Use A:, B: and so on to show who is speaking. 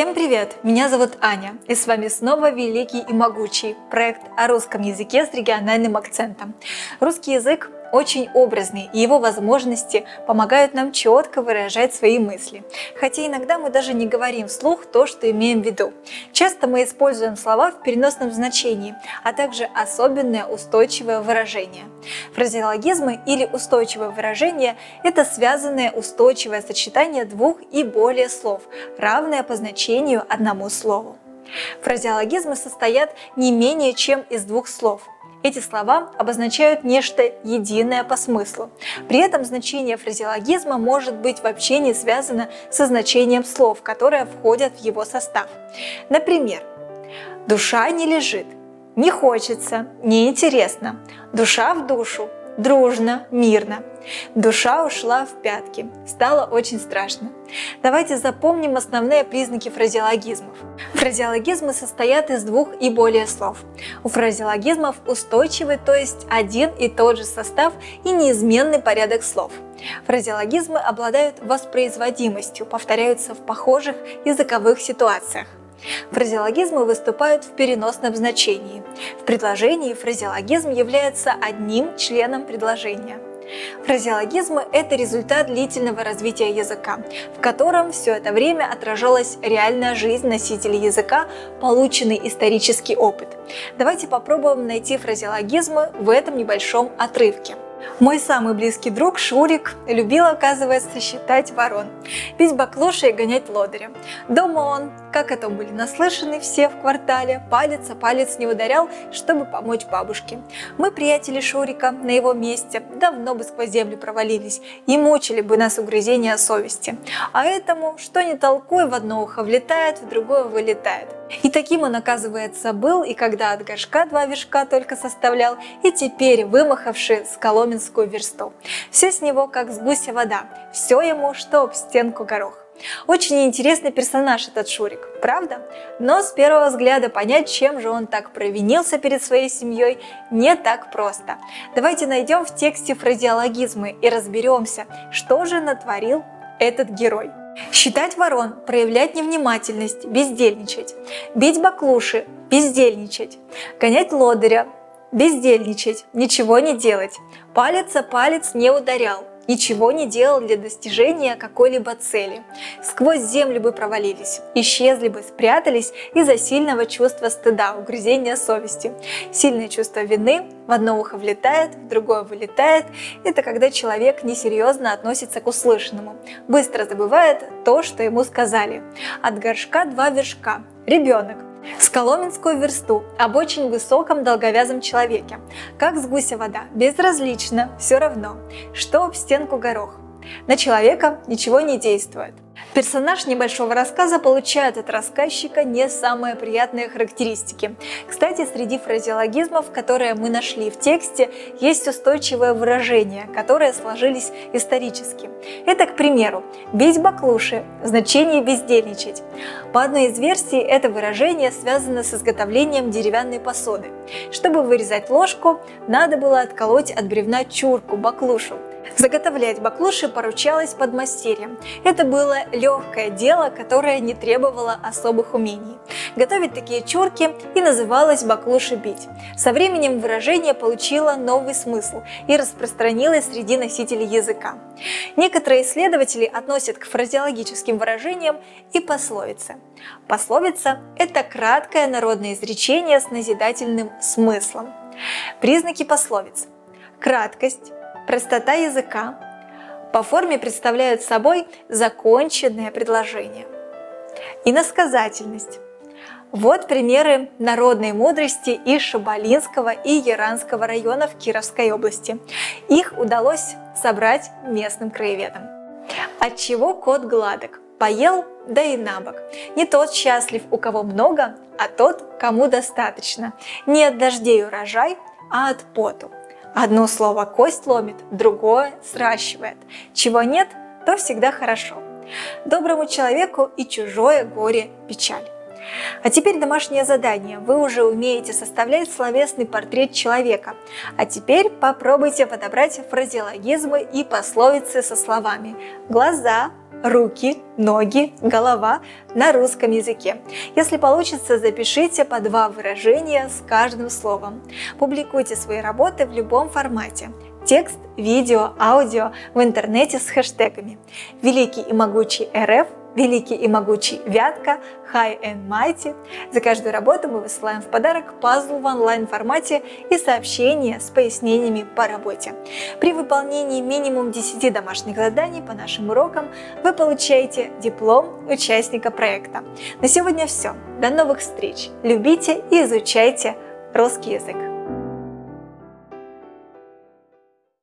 A: Всем привет! Меня зовут Аня, и с вами снова Великий и Могучий, проект о русском языке с региональным акцентом. Русский язык очень образный, и его возможности помогают нам четко выражать свои мысли. Хотя иногда мы даже не говорим вслух то, что имеем в виду. Часто мы используем слова в переносном значении, а также особенное устойчивое выражение. Фразеологизмы или устойчивое выражение – это связанное устойчивое сочетание двух и более слов, равное по значению одному слову. Фразеологизмы состоят не менее чем из двух слов – эти слова обозначают нечто единое по смыслу. При этом значение фразеологизма может быть вообще не связано со значением слов, которые входят в его состав. Например, «душа не лежит», «не хочется», «неинтересно», «душа в душу», дружно, мирно. Душа ушла в пятки. Стало очень страшно. Давайте запомним основные признаки фразеологизмов. Фразеологизмы состоят из двух и более слов. У фразеологизмов устойчивый, то есть один и тот же состав и неизменный порядок слов. Фразеологизмы обладают воспроизводимостью, повторяются в похожих языковых ситуациях. Фразеологизмы выступают в переносном значении. В предложении фразеологизм является одним членом предложения. Фразеологизмы – это результат длительного развития языка, в котором все это время отражалась реальная жизнь носителей языка, полученный исторический опыт. Давайте попробуем найти фразеологизмы в этом небольшом отрывке. Мой самый близкий друг Шурик любил, оказывается, считать ворон, пить баклуши и гонять лодыря. Дома он, как это были наслышаны все в квартале, палец о палец не ударял, чтобы помочь бабушке. Мы, приятели Шурика, на его месте давно бы сквозь землю провалились и мучили бы нас угрызения совести. А этому, что не толкуй, в одно ухо влетает, в другое вылетает. И таким он, оказывается, был, и когда от горшка два вершка только составлял, и теперь вымахавший с коломенскую версту. Все с него, как с гуся вода, все ему, что об стенку горох. Очень интересный персонаж этот Шурик, правда? Но с первого взгляда понять, чем же он так провинился перед своей семьей, не так просто. Давайте найдем в тексте фразеологизмы и разберемся, что же натворил этот герой. Считать ворон, проявлять невнимательность, бездельничать. Бить баклуши, бездельничать. Гонять лодыря, бездельничать, ничего не делать. Палец о палец не ударял, ничего не делал для достижения какой-либо цели. Сквозь землю бы провалились, исчезли бы, спрятались из-за сильного чувства стыда, угрызения совести. Сильное чувство вины в одно ухо влетает, в другое вылетает. Это когда человек несерьезно относится к услышанному, быстро забывает то, что ему сказали. От горшка два вершка. Ребенок с Коломенскую версту об очень высоком долговязом человеке. Как с гуся вода, безразлично, все равно, что об стенку горох. На человека ничего не действует. Персонаж небольшого рассказа получает от рассказчика не самые приятные характеристики. Кстати, среди фразеологизмов, которые мы нашли в тексте, есть устойчивое выражение, которые сложились исторически. Это, к примеру, «бить баклуши» – значение «бездельничать». По одной из версий, это выражение связано с изготовлением деревянной посуды. Чтобы вырезать ложку, надо было отколоть от бревна чурку, баклушу. Заготовлять баклуши поручалось подмастерьям. Это было легкое дело, которое не требовало особых умений. Готовить такие чурки и называлось баклуши бить. Со временем выражение получило новый смысл и распространилось среди носителей языка. Некоторые исследователи относят к фразеологическим выражениям и пословицы. Пословица – это краткое народное изречение с назидательным смыслом. Признаки пословиц – краткость, простота языка по форме представляют собой законченное предложение. Иносказательность. Вот примеры народной мудрости из Шабалинского и Яранского районов Кировской области. Их удалось собрать местным краеведам. От чего кот гладок? Поел, да и набок. Не тот счастлив, у кого много, а тот, кому достаточно. Не от дождей урожай, а от поту. Одно слово кость ломит, другое сращивает. Чего нет, то всегда хорошо. Доброму человеку и чужое горе печаль. А теперь домашнее задание. Вы уже умеете составлять словесный портрет человека. А теперь попробуйте подобрать фразеологизмы и пословицы со словами «глаза», руки, ноги, голова на русском языке. Если получится, запишите по два выражения с каждым словом. Публикуйте свои работы в любом формате. Текст, видео, аудио в интернете с хэштегами «Великий и могучий РФ», «Великий и могучий Вятка», «High and Mighty». За каждую работу мы высылаем в подарок пазл в онлайн-формате и сообщения с пояснениями по работе. При выполнении минимум 10 домашних заданий по нашим урокам вы получаете диплом участника проекта. На сегодня все. До новых встреч. Любите и изучайте русский язык.